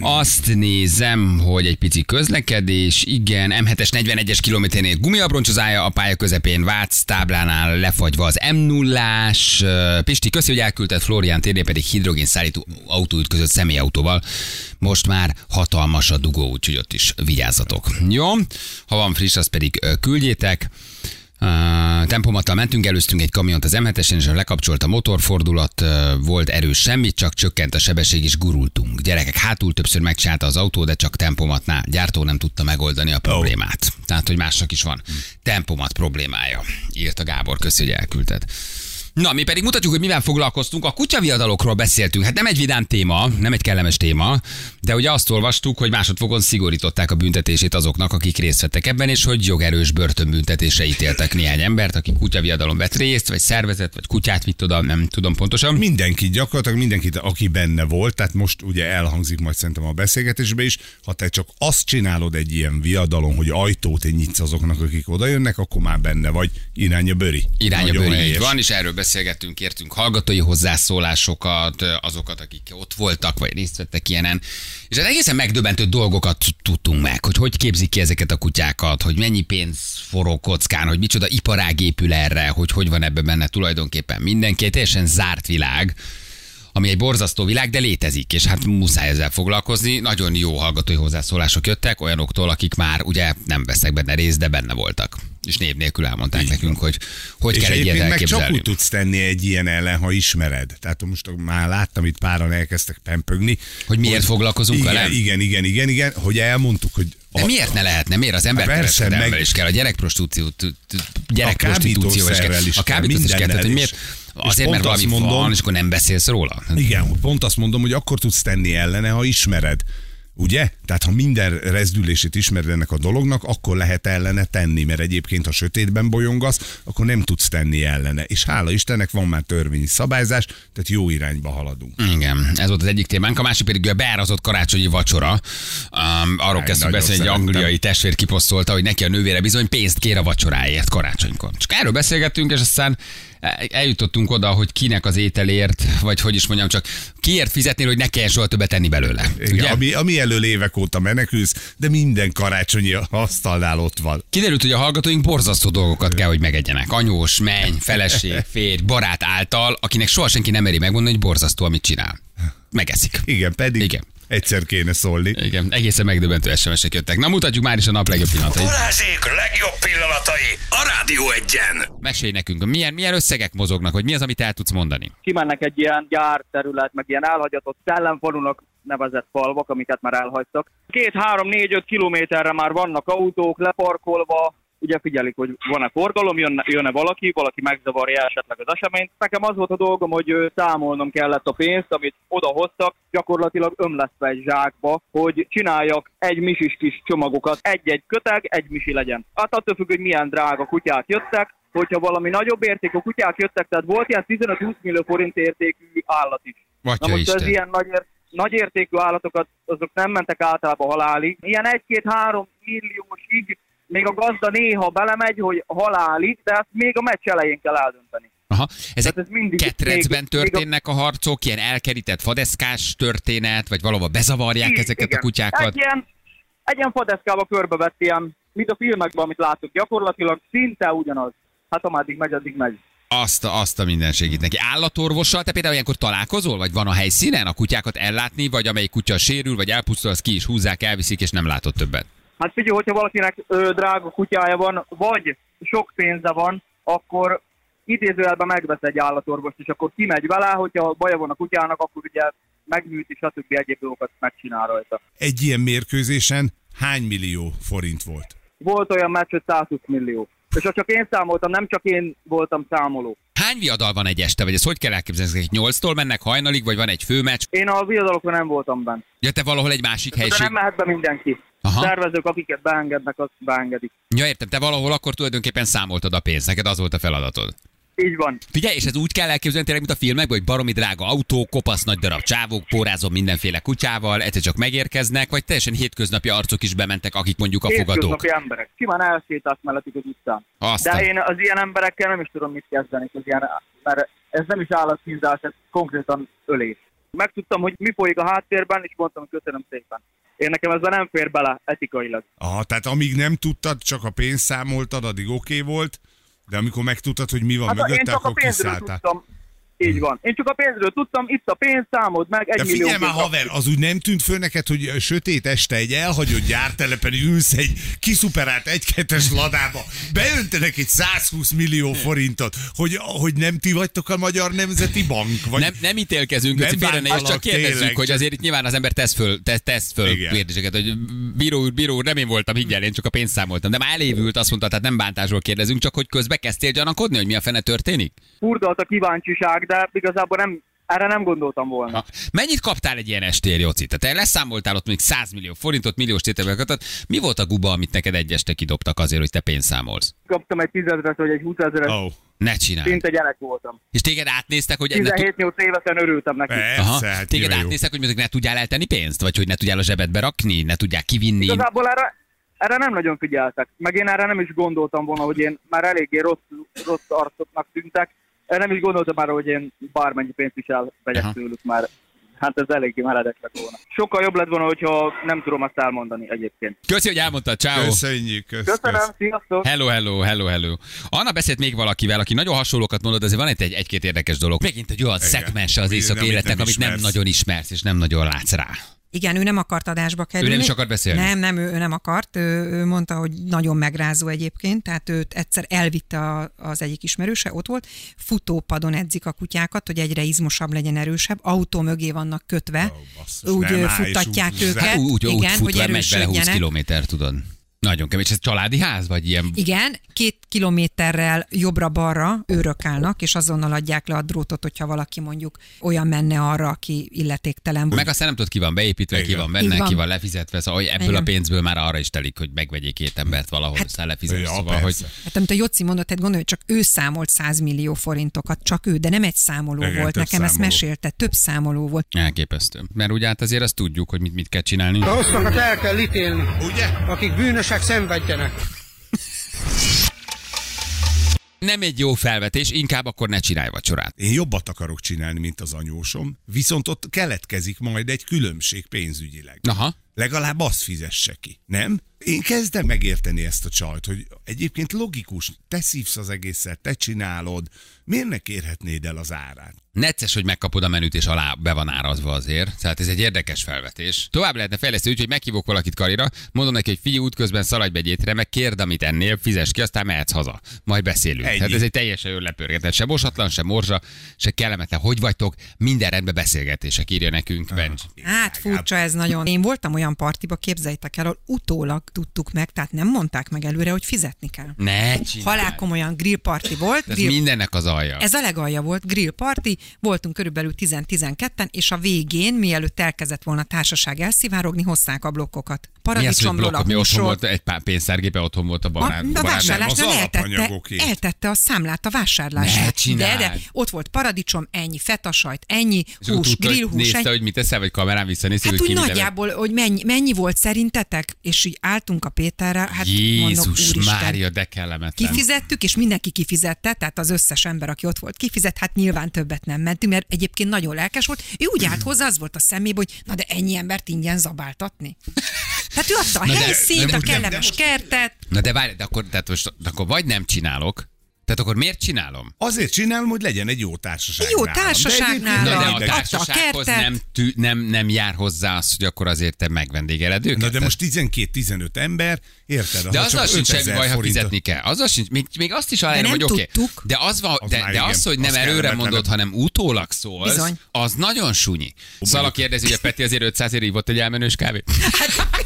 azt nézem, hogy egy pici közlekedés, igen, M7-es 41-es kilométernél gumiabroncsozája a pálya közepén, Vác táblánál lefagyva az m 0 Pisti, köszi, hogy elküldted Florián térné pedig hidrogén szállító autó ütközött személyautóval. Most már hatalmas a dugó, úgyhogy ott is vigyázzatok. Jó, ha van friss, azt pedig küldjétek. Uh, tempomattal mentünk, előztünk egy kamiont az M7-esen, és lekapcsolt a motorfordulat, uh, volt erős semmit, csak csökkent a sebesség, és gurultunk. Gyerekek, hátul többször megcsinálta az autó, de csak tempomatnál. Gyártó nem tudta megoldani a problémát. Tehát, hogy másnak is van tempomat problémája. Írta Gábor, köszi, hogy elküldted. Na, mi pedig mutatjuk, hogy mivel foglalkoztunk. A kutyaviadalokról beszéltünk. Hát nem egy vidám téma, nem egy kellemes téma, de ugye azt olvastuk, hogy másodfokon szigorították a büntetését azoknak, akik részt vettek ebben, és hogy jogerős börtönbüntetésre ítéltek néhány embert, aki kutyaviadalon vett részt, vagy szervezet, vagy kutyát vitt oda, nem tudom pontosan. Mindenki, gyakorlatilag mindenkit, aki benne volt, tehát most ugye elhangzik majd szerintem a beszélgetésbe is, ha te csak azt csinálod egy ilyen viadalon, hogy ajtót nyitsz azoknak, akik oda jönnek, akkor már benne vagy, irány a bőri. Irány a bőri, van, és erről beszélgettünk, kértünk hallgatói hozzászólásokat, azokat, akik ott voltak, vagy részt vettek ilyenen. És az egészen megdöbbentő dolgokat tudtunk meg, hogy hogy képzik ki ezeket a kutyákat, hogy mennyi pénz forog kockán, hogy micsoda iparág épül erre, hogy hogy van ebben benne tulajdonképpen mindenki, egy teljesen zárt világ, ami egy borzasztó világ, de létezik, és hát muszáj ezzel foglalkozni. Nagyon jó hallgatói hozzászólások jöttek olyanoktól, akik már ugye nem vesznek benne részt, de benne voltak. És név nélkül elmondták nekünk, hogy hogy És kell egy ilyet meg csak úgy tudsz tenni egy ilyen ellen, ha ismered. Tehát most már láttam, itt páran elkezdtek pempögni. Hogy miért foglalkozunk igen, vele? Igen, igen, igen, igen, hogy elmondtuk, hogy De miért ne lehetne? Miért az emberkereskedelemmel Persze, meg- is kell, a gyerekprostitúció, gyerekprostitúcióval is kell, a kábítószer is kell, tehát hogy miért? Azért, mert valami mondom- van, és akkor nem beszélsz róla? Igen, pont azt mondom, hogy akkor tudsz tenni ellene, ha ismered. Ugye? Tehát ha minden rezdülését ismered ennek a dolognak, akkor lehet ellene tenni, mert egyébként, ha sötétben bolyongasz, akkor nem tudsz tenni ellene. És hála Istennek van már törvényi szabályzás, tehát jó irányba haladunk. Igen, ez volt az egyik témánk, a másik pedig a beárazott karácsonyi vacsora. Um, arról kezdtünk beszélni, egy szerettem. angliai testvér kiposztolta, hogy neki a nővére bizony pénzt kér a vacsoráért karácsonykor. Csak erről beszélgettünk, és aztán eljutottunk oda, hogy kinek az ételért, vagy hogy is mondjam, csak kiért fizetnél, hogy ne kelljen soha többet tenni belőle. Igen, Ugye? ami, ami elől évek óta menekülsz, de minden karácsonyi asztalnál ott van. Kiderült, hogy a hallgatóink borzasztó dolgokat kell, hogy megegyenek. Anyós, menny, feleség, férj, barát által, akinek soha senki nem meri megmondani, hogy borzasztó, amit csinál. Megeszik. Igen, pedig Igen. Egyszer kéne szólni. Igen, egészen megdöbbentő SMS-ek jöttek. Na mutatjuk már is a nap legjobb pillanatait. Balázsék legjobb pillanatai a Rádió egyen. Mesélj nekünk, milyen, milyen összegek mozognak, vagy mi az, amit el tudsz mondani? kimennek egy ilyen gyárterület, meg ilyen elhagyatott szellemfalunak nevezett falvak, amiket már elhagytak. Két, három, négy, öt kilométerre már vannak autók leparkolva, ugye figyelik, hogy van-e forgalom, jönne, jönne valaki, valaki megzavarja esetleg az eseményt. Nekem az volt a dolgom, hogy számolnom kellett a pénzt, amit odahoztak, gyakorlatilag ömlesztve egy zsákba, hogy csináljak egy misis kis csomagokat, egy-egy köteg, egy misi legyen. Hát attól függ, hogy milyen drága kutyák jöttek, hogyha valami nagyobb értékű kutyák jöttek, tehát volt ilyen 15-20 millió forint értékű állat is. Atya Na most Isten. ez ilyen nagy, ér- nagy értékű állatokat, azok nem mentek általában halálig. Ilyen 1-2-3 milliósig még a gazda néha belemegy, hogy halálig, de ezt még a meccs elején kell eldönteni. Aha. Ezek Tehát ez mindig- ketrecben még- még a- történnek a harcok, ilyen elkerített fadeszkás történet, vagy valahol bezavarják I- ezeket igen. a kutyákat? Egy ilyen, egy ilyen fadeszkába körbevett ilyen, mint a filmekben, amit látok, gyakorlatilag szinte ugyanaz. Hát ameddig megy, addig megy. Azt azt a minden segít neki. Állatorvossal te például ilyenkor találkozol, vagy van a helyszínen a kutyákat ellátni, vagy amelyik kutya sérül, vagy elpusztul, az ki is húzzák, elviszik, és nem látod többet. Hát figyelj, hogyha valakinek ö, drága kutyája van, vagy sok pénze van, akkor idézőjelben megvesz egy állatorvost, és akkor kimegy vele, hogyha baja van a kutyának, akkor ugye megműti, stb. egyéb dolgokat megcsinál rajta. Egy ilyen mérkőzésen hány millió forint volt? Volt olyan meccs, hogy 120 millió. És ha csak én számoltam, nem csak én voltam számoló. Hány viadal van egy este, vagy ezt hogy kell elképzelni? Ezek nyolctól mennek hajnalig, vagy van egy főmeccs? Én a viadalokon nem voltam benne. Ja, te valahol egy másik De helység. nem mehet be mindenki. Aha. Szervezők, akiket beengednek, azt beengedik. Ja, értem, te valahol akkor tulajdonképpen számoltad a pénzt, neked az volt a feladatod. Így van. Figyelj, és ez úgy kell elképzelni tényleg, mint a filmekben, hogy baromi drága autó, kopasz nagy darab csávók, pórázom mindenféle kutyával, egyszer csak megérkeznek, vagy teljesen hétköznapi arcok is bementek, akik mondjuk a fogadók. Hétköznapi emberek. Simán elsétálsz mellettük az utcán. Aztán. De én az ilyen emberekkel nem is tudom mit kezdeni, az ilyen, mert ez nem is állatkínzás, ez konkrétan ölés. Megtudtam, hogy mi folyik a háttérben, és mondtam, köszönöm szépen. Én nekem ezzel nem fér bele etikailag. Aha, tehát amíg nem tudtad, csak a pénzt számoltad, addig oké okay volt, de amikor megtudtad, hogy mi van Hát én mögötte, csak a akkor pénzről kiszálltál. tudtam. Így van. Én csak a pénzről tudtam, itt a pénz, számold meg, egy De millió. figyelj már, haver, az úgy nem tűnt föl neked, hogy sötét este egy elhagyott gyártelepen ülsz egy kiszuperált egykettes ladába, beöntenek egy 120 millió forintot, hogy, hogy nem ti vagytok a Magyar Nemzeti Bank? Vagy... Nem, nem ítélkezünk, Nem félre ne, és bántalak, csak kérdezzük, tényleg, hogy azért itt nyilván az ember tesz föl, tesz, tesz föl Igen. kérdéseket, hogy bíró úr, bíró úr, nem én voltam, higgyel, én csak a pénzt számoltam. De már elévült, azt mondta, tehát nem bántásról kérdezünk, csak hogy közbe kezdtél gyanakodni, hogy mi a fene történik? Furdalt a kíváncsiság, de igazából nem, erre nem gondoltam volna. Ha. Mennyit kaptál egy ilyen estér, Joci? Tehát te leszámoltál ott még 100 millió forintot, milliós tételbekatot. Mi volt a guba, amit neked egy este kidobtak azért, hogy te pénzt számolsz? Kaptam egy tízezret vagy egy húszezret, oh. Oh, Ne csinálj. szinte gyerek voltam. És téged átnéztek, hogy... ne, 17-8 évesen örültem neki. persze, Aha, hát téged jó, jó. átnéztek, hogy mondjuk ne tudjál eltenni pénzt? Vagy hogy ne tudjál a zsebedbe rakni, ne tudják kivinni? Igazából erre, erre nem nagyon figyeltek. Meg én erre nem is gondoltam volna, hogy én már eléggé rossz, rossz arcoknak tűntek. Nem is gondoltam már, hogy én bármennyi pénzt is elvegyek Aha. tőlük már. Hát ez eléggé meredek lett volna. Sokkal jobb lett volna, hogyha nem tudom azt elmondani egyébként. Köszi, hogy elmondtad, ciao. Köszönjük, kösz, Köszönöm, kösz. sziasztok! Hello, hello, hello, hello. Anna beszélt még valakivel, aki nagyon hasonlókat mondott, azért van itt egy, egy-két érdekes dolog. Megint egy olyan szegmens az éjszak nem életnek, amit nem nagyon ismersz, és nem nagyon látsz rá. Igen, ő nem akart adásba kerülni. nem is akart beszélni? Nem, nem, ő, ő nem akart. Ő, ő mondta, hogy nagyon megrázó egyébként, tehát őt egyszer elvitte a, az egyik ismerőse, ott volt, futópadon edzik a kutyákat, hogy egyre izmosabb legyen, erősebb, autó mögé vannak kötve, Ó, basszus, úgy nem áll, és futtatják úgy őket. Úgy, úgy igen, fut, hogy megy bele 20 erősödjenek. kilométer, tudod. Nagyon kemény. És ez családi ház, vagy ilyen? Igen, két kilométerrel jobbra-balra őrök állnak, és azonnal adják le a drótot, hogyha valaki mondjuk olyan menne arra, aki illetéktelen volt. Meg aztán nem tudod, ki van beépítve, ki Igen. van benne, van. ki van lefizetve, szóval hogy ebből Igen. a pénzből már arra is telik, hogy megvegyék két embert valahol, hát, aztán lefizet. Ja, szóval, hogy. Hát amit a Jocsi mondott, tehát gondolj, hogy csak ő számolt 100 millió forintokat, csak ő, de nem egy számoló Igen, volt, nekem ezt számoló. mesélte, több számoló volt. elképesztő. Mert ugye hát azért azt tudjuk, hogy mit, mit kell csinálni. A rosszakat el kell ítélni, Ugye? akik bűnösek szenvedjenek. Nem egy jó felvetés, inkább akkor ne csinálj vacsorát. Én jobbat akarok csinálni, mint az anyósom, viszont ott keletkezik majd egy különbség pénzügyileg. Aha. Legalább azt fizesse ki, nem? Én kezdem megérteni ezt a csajt, hogy egyébként logikus, te szívsz az egészet, te csinálod, miért ne kérhetnéd el az árát? Necces, hogy megkapod a menüt, és alá be van árazva azért. Tehát ez egy érdekes felvetés. Tovább lehetne fejleszteni úgy, hogy meghívok valakit karira, mondom neki, hogy figyelj útközben szaladj be egy étre, meg kérd, amit ennél, fizes ki, aztán mehetsz haza. Majd beszélünk. Ennyi. Tehát ez egy teljesen jól lepörgetés. Se mosatlan, se morzsa, se kellemetlen. Hogy vagytok? Minden rendben beszélgetések, írja nekünk Bencs. Hát furcsa ez nagyon. Én voltam olyan partiba, képzeljétek el, ahol utólag tudtuk meg, tehát nem mondták meg előre, hogy fizetni kell. Ne csinálj. Halál komolyan grill party volt. Ez grill mindennek az alja. Ez a legalja volt, grill party, voltunk körülbelül 10-12-en, és a végén, mielőtt elkezdett volna a társaság elszivárogni, hozták a blokkokat. Mi az, blokkot? a Mi otthon volt egy pár pénztárgépe, otthon volt a a, barát. a barát- vásárlásnál eltette, eltette a számlát a vásárlásra. Ne De, csináld. de ott volt paradicsom, ennyi fetasajt, ennyi És hús, grillhús, Nézte, ennyi. hogy mit teszel, vagy kamerán visszanézte, Hát hogy úgy ki mit evett? nagyjából, hogy mennyi, mennyi volt szerintetek, és így álltunk a Péterre, hát mondom, Jézus úristen. Mária, de kellemetlen. Kifizettük, és mindenki kifizette, tehát az összes ember, aki ott volt, kifizet, hát nyilván többet nem mentünk, mert egyébként nagyon lelkes volt. Ő úgy állt hozzá, az volt a szemébe, hogy na de ennyi embert ingyen zabáltatni. Tehát ő adta a Na de- helyszínt, de a most- kellemes kertet. Na de várj, de akkor, tehát most, de akkor vagy nem csinálok, Tehát akkor miért csinálom? Azért csinálom, hogy legyen egy jó társaság. Jó nálam. társaság egyébként nálam. De a Adta a társasághoz kertet. nem, tű, nem, nem jár hozzá az, hogy akkor azért te megvendégeled őket. Na de most 12-15 ember, érted? De Ha azzal csak sincs semmi 5000 baj, ha fizetni kell. Azzal sincs, még, még azt is aláírom, nem hogy oké. tudtuk. De az, van, Az de, már de igen, az, hogy nem az előre mondod, hanem utólag szólsz, Bizony. az nagyon sunyi. Szala kérdezi, hogy a Peti azért 500 ér ívott egy elmenős kávét. Hát,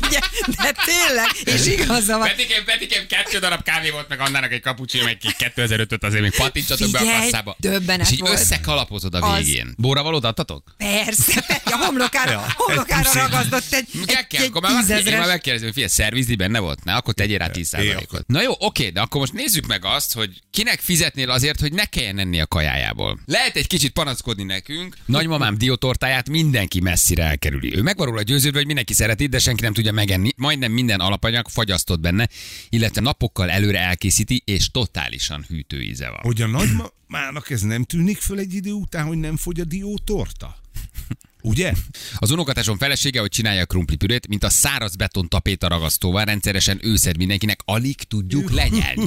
de tényleg, és igaza van. Petikém, Petikém, kettő darab kávé volt, meg annának egy kapucsi, meg egy 2005-öt azért még patintsatok be a kasszába. döbbenet És így volt. összekalapozod a Az- végén. Bóra valót adtatok? Persze, a homlokára, Ja, homlokára egy puszin. ragazdott egy, Kell, egy, egy akkor már, tízezres. megkérdezem, hogy figyelj, szervizdi benne volt? Ne, akkor tegyél rá 10 akkor- Na jó, oké, de akkor most nézzük meg azt, hogy kinek fizetnél azért, hogy ne kelljen enni a kajájából. Lehet egy kicsit panaszkodni nekünk. Nagymamám diótortáját mindenki messzire elkerüli. Ő meg van róla győződve, hogy mindenki szereti, de senki nem tudja megenni. Majdnem minden alapanyag fagyasztott benne, illetve napokkal előre elkészíti, és totálisan hűtőíze van. Hogy a nagymamának ez nem tűnik föl egy idő után, hogy nem fogy a diótorta? Ugye? Az unokatásom felesége, hogy csinálja a krumplipürét, mint a száraz beton tapéta ragasztóval, rendszeresen őszed mindenkinek, alig tudjuk lenyelni.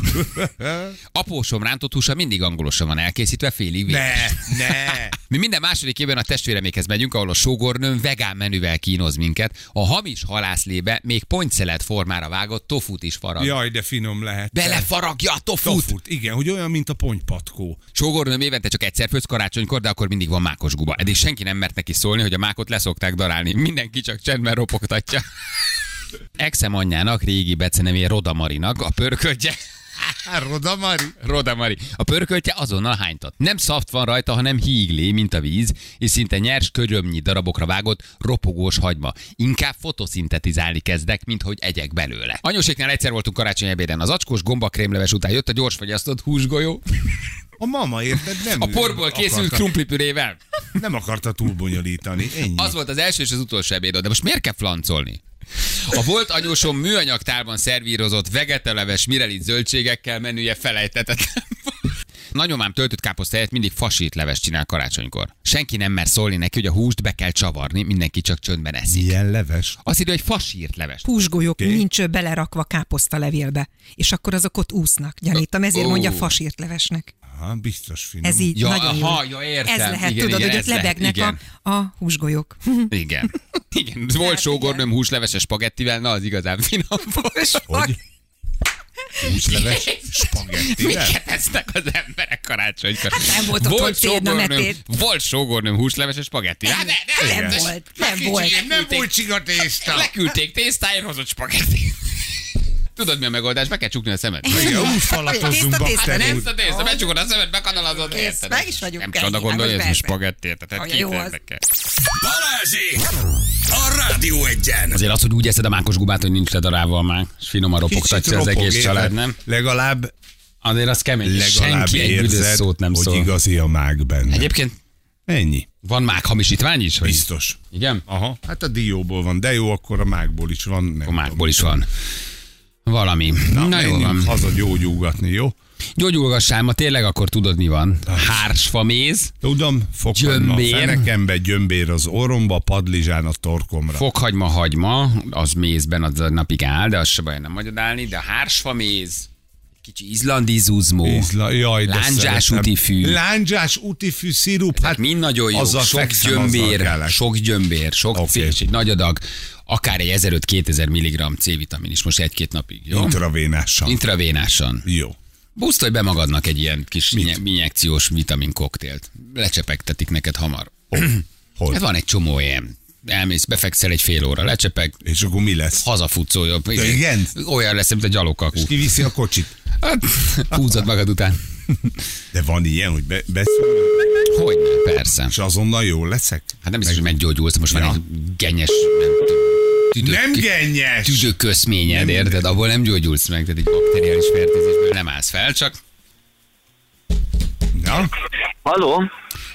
Apósom rántott húsa mindig angolosan van elkészítve, félig véges. Ne, ne. Mi minden második évben a testvéremékhez megyünk, ahol a sógornőm vegán menüvel kínoz minket. A hamis halászlébe még pontszelet formára vágott tofut is farag. Ja. Jaj, de finom lehet. Belefaragja a tofut! Tofut, igen, hogy olyan, mint a ponypatkó. Sógornőm évente csak egyszer főz karácsonykor, de akkor mindig van mákos guba. Eddig senki nem mert neki szólni, hogy a mákot leszokták darálni. Mindenki csak csendben ropogtatja. Exem anyjának, régi becenevé Roda Marinak, a pörköltje, Roda Mari. Roda Mari. A pörköltje azonnal hánytat. Nem szaft van rajta, hanem híglé, mint a víz, és szinte nyers ködömnyi darabokra vágott, ropogós hagyma. Inkább fotoszintetizálni kezdek, mint hogy egyek belőle. Anyóséknál egyszer voltunk karácsony ebéden. Az acskós gombakrémleves után jött a gyorsfagyasztott húsgolyó. A mama, érted? Nem A porból készült akarta, krumplipürével. Nem akarta túlbonyolítani. Ennyi. Az volt az első és az utolsó ebéd, de most miért kell flancolni? A volt anyósom műanyagtálban szervírozott vegetaleves mirelit zöldségekkel menüje felejtetetlen. Nagyomám töltött káposzta helyett mindig fasít leves csinál karácsonykor. Senki nem mer szólni neki, hogy a húst be kell csavarni, mindenki csak csöndben eszik. Ilyen leves. Azt írja, hogy fasírt leves. Húsgolyók Oké. nincs belerakva káposztalevélbe, és akkor azok ott úsznak. Gyanítom, ezért Ó. mondja fasírt levesnek. Aha, biztos finom. Ez így Ja, nagyon aha, jó. ja, értem. Ez lehet, Igen, tudod, igen, hogy ez ott lehet, lebegnek igen. a, a húsgolyók. Igen. Igen. Volt sógornőm húsleveses spagettivel, na az igazán finom volt. Hogy? Húsleves spagettivel? Esznek az emberek karácsonykor? Hát nem volt cérna, ne sógornőm, volt sógornőm húsleveses spagetti. Hát ne, ne, Nem ne, volt, nem volt. Nem volt csiga tészta. Leküldték tésztáért hozott spagetti. Tudod mi a megoldás? Be kell csukni a szemed. Igen, úgy falatozzunk bakterút. nem a tészta, becsukod a szemed, bekanalazod. Kész, meg is vagyunk Nem csoda gondolni, ez most persze. spagetti, érted? Hát Olyan kit jó az. érdekel? Balázsi! A Rádió egyen! Azért az, hogy úgy eszed a mákos gubát, hogy nincs ledarálva a mák, és finoman ropogtatja az egész család, nem? Legalább, Azért az kemény. legalább Senki egy érzed, szót nem hogy szól. igazi a mág benne. Egyébként Ennyi. van mák hamisítvány is? Hogy... Biztos. Igen? Aha, hát a dióból van, de jó, akkor a mágból is van. Nem A mákból is van. Valami. Na, Na jó van. haza gyógyulgatni, jó? Gyógyulgassál, ma tényleg akkor tudod mi van. Hársfa méz, Tudom, fokhagyma a Gyömbér. fenekembe, gyömbér az orromba, padlizsán a torkomra. fokhagyma, hagyma, az mézben az a napig áll, de az se baj nem hagyod állni, de a hársfa méz, kicsi izlandi zuzmó, Ízla, jaj, de Lándzsás útifű. Lándzsás útifű szirup, hát mind nagyon jó, sok gyömbér, sok gyömbér, sok okay. egy nagy adag, akár egy 1500-2000 mg C-vitamin is most egy-két napig, jó? Intravénással. Intravénásan. Jó. Busztolj be magadnak egy ilyen kis inje- injekciós vitamin koktélt. Lecsepegtetik neked hamar. Hol? Van egy csomó ilyen. Elmész, befekszel egy fél óra, lecsepeg, És akkor mi lesz? hazafutsz olyan. igen? Olyan lesz, mint a gyalogkakú. Kiviszi a kocsit. Hát, Húzod magad után. De van ilyen, hogy be, beszúr, Hogyne, persze. és azonnal jól leszek? Hát nem biztos, hogy meggyógyulsz, most van Ja. egy genyes tüdő, Nem gennyes! tüdőköszményed, érted? Abból nem gyógyulsz meg, tehát egy bakteriális fertőzésből nem állsz fel, csak Na? Halló?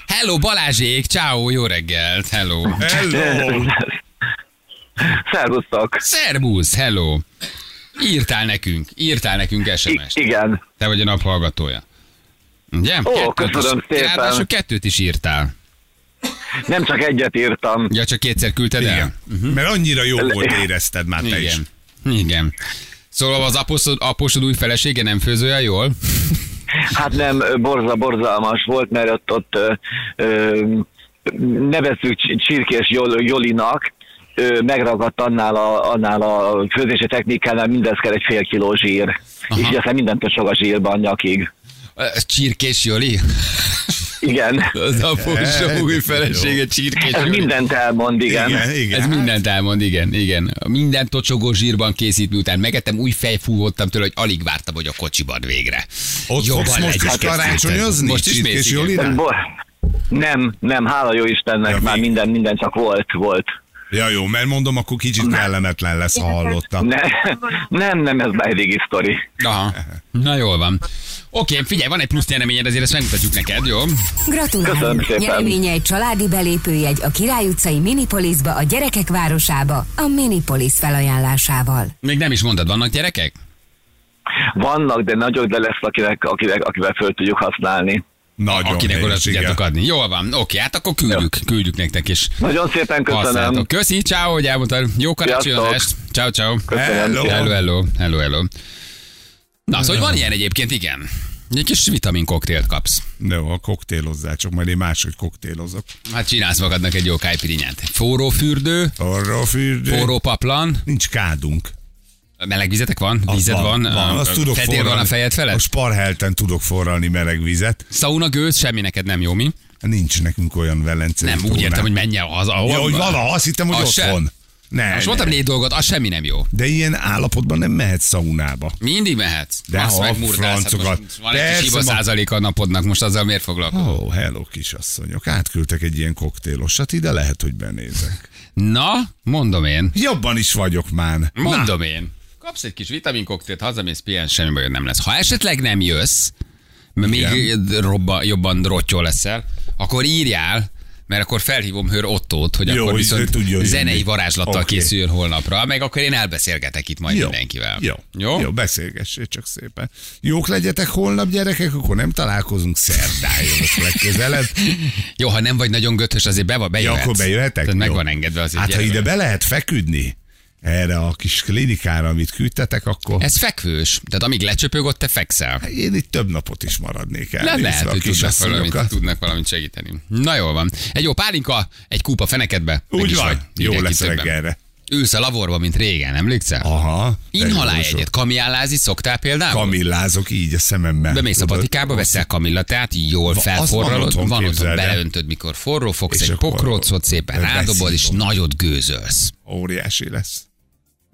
Hello Balázsék, ciao, jó reggelt, hello. Hello! Szervusztok. Szerbusz, hello. Írtál nekünk, írtál nekünk SMS-t. Igen. Te vagy a nap hallgatója. Ugye? Ó, köszönöm is, szépen. Ráadásul kettőt is írtál. Nem csak egyet írtam. Ja, csak kétszer küldted el? Igen. Mert annyira jó volt érezted már te is. Igen. Igen. Szóval az aposod, aposod új felesége nem főz olyan jól? Hát nem, borza, borzalmas volt, mert ott, ott ö, ö, nevezzük Csi- Csirkés Jol, Jolinak, megragadt annál a, annál a főzési technikánál mindez kell egy fél kiló zsír. Aha. És így aztán mindent csak a zsírban nyakig. Ez Csirkés Joli? Igen. Az a fósa új felesége Csirkés Ez Joli. mindent elmond, igen. Igen, igen. Ez mindent elmond, igen, igen. Minden tocsogó zsírban készít, miután megettem, új fejfúvottam tőle, hogy alig vártam, hogy a kocsiban végre. Ott Jobban fogsz most is karácsonyozni? Most is mész? Bo- nem, nem, hála jó Istennek, Ja, már minden, minden csak volt, volt. Ja jó, mert mondom, akkor kicsit kellemetlen lesz, ha hallottam. Ne, nem, nem, ez már elég sztori. Aha. Na jól van. Oké, figyelj, van egy plusz nyereményed, azért ezt megmutatjuk neked, jó? Gratulálunk! Nyereménye egy családi belépőjegy a Király utcai Minipolisba, a gyerekek városába, a Minipolis felajánlásával. Még nem is mondtad, vannak gyerekek? Vannak, de nagyok, de lesz, akinek, akinek, akivel föl tudjuk használni. Nagyon Akinek oda tudjátok adni. Jól van, oké, hát akkor küldjük, küldjük nektek is. Nagyon szépen köszönöm. Használtok. Köszi, ciao, hogy elmondtad. Jó karácsonyozást. Ciao, ciao. Hello. Hello, hello, hello, hello. Na, szóval van ilyen egyébként, igen. Egy kis vitamin koktélt kapsz. De a koktélozzál, csak majd én máshogy koktélozok. Hát csinálsz magadnak egy jó kájpirinyát. Forró fürdő, a fürdő. forró paplan, Nincs kádunk. Meleg vizetek van, vízed van, van, azt tudok fedél van a forralni. fejed A felett. sparhelten tudok forralni meleg vizet. Sauna gőz, semmi neked nem jó, mi? Nincs nekünk olyan velencei Nem, úgy értem, hogy menjen az, ahol... Ja, hogy valaha, azt hittem, hogy Az sem. otthon. Ne, Most mondtam négy dolgot, az semmi nem jó. De ilyen állapotban nem mehet szaunába. Mindig mehetsz. De Azt ha hát francokat. most Van egy Persze, hiba ma- százalék a napodnak, most azzal miért foglalkozol? Oh, hello kisasszonyok, átküldtek egy ilyen koktélosat, ide lehet, hogy benézek. Na, mondom én. Jobban is vagyok már. Mondom én. Kapsz egy kis vitaminkoktélt, hazamész, pihen, semmi bajod nem lesz. Ha esetleg nem jössz, mert még robba, jobban rottyol leszel, akkor írjál, mert akkor felhívom Hőr Ottót, hogy Jó, akkor viszont jönni. zenei varázslattal Oké. készüljön holnapra, meg akkor én elbeszélgetek itt majd Jó, mindenkivel. jó, Jó? jó, beszélgessél csak szépen. Jók legyetek holnap, gyerekek, akkor nem találkozunk szerdán jövök legközelebb. Jó, ha nem vagy nagyon götös, azért be, Ja, bejöhetsz. akkor bejöhetek? Tehát meg van engedve azért. Hát ha ide be lehet feküdni, erre a kis klinikára, amit küldtetek, akkor Ez fekvős. Tehát amíg lecsöpög, ott te fekszel. én itt több napot is maradnék el. Nem lehet, hogy tudnak valamit, tudnak valamit segíteni. Na jól van. Egy jó pálinka, egy kúpa fenekedbe. Úgy van, jó lesz reggelre. Ülsz a lavorba, mint régen, emlékszel? Aha. Inhalálj egyet. Kamiállázni szoktál például? Kamillázok így a szememmel. Bemész a patikába, veszel kamillatát, jól Va- van felforralod, otthon, van otthon, el. beleöntöd, mikor forró, fogsz És egy pokrócot, szépen rádobod, és nagyot gőzölsz. Óriási lesz.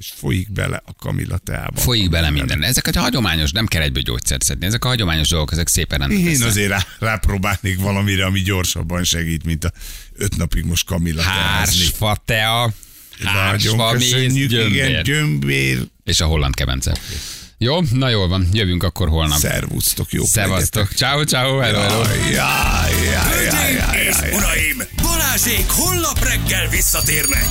És folyik bele a kamilla teába. Folyik bele minden. Ezek a hagyományos, nem kell egyből gyógyszert szedni. Ezek a hagyományos dolgok, ezek szépen rendben Én lesznek. azért rá, rápróbálnék valamire, ami gyorsabban segít, mint a öt napig most kamilla teázni. Hársfa tea, hársfa méz, igen, gyömbér. És a holland kebence. Jó, na jól van, jövünk akkor holnap. Szervusztok, jó Szevasztok. Ciao, ciao, hello, hello. Jaj, jaj, jaj, jaj, jaj. uraim, Balázsék holnap reggel visszatérnek.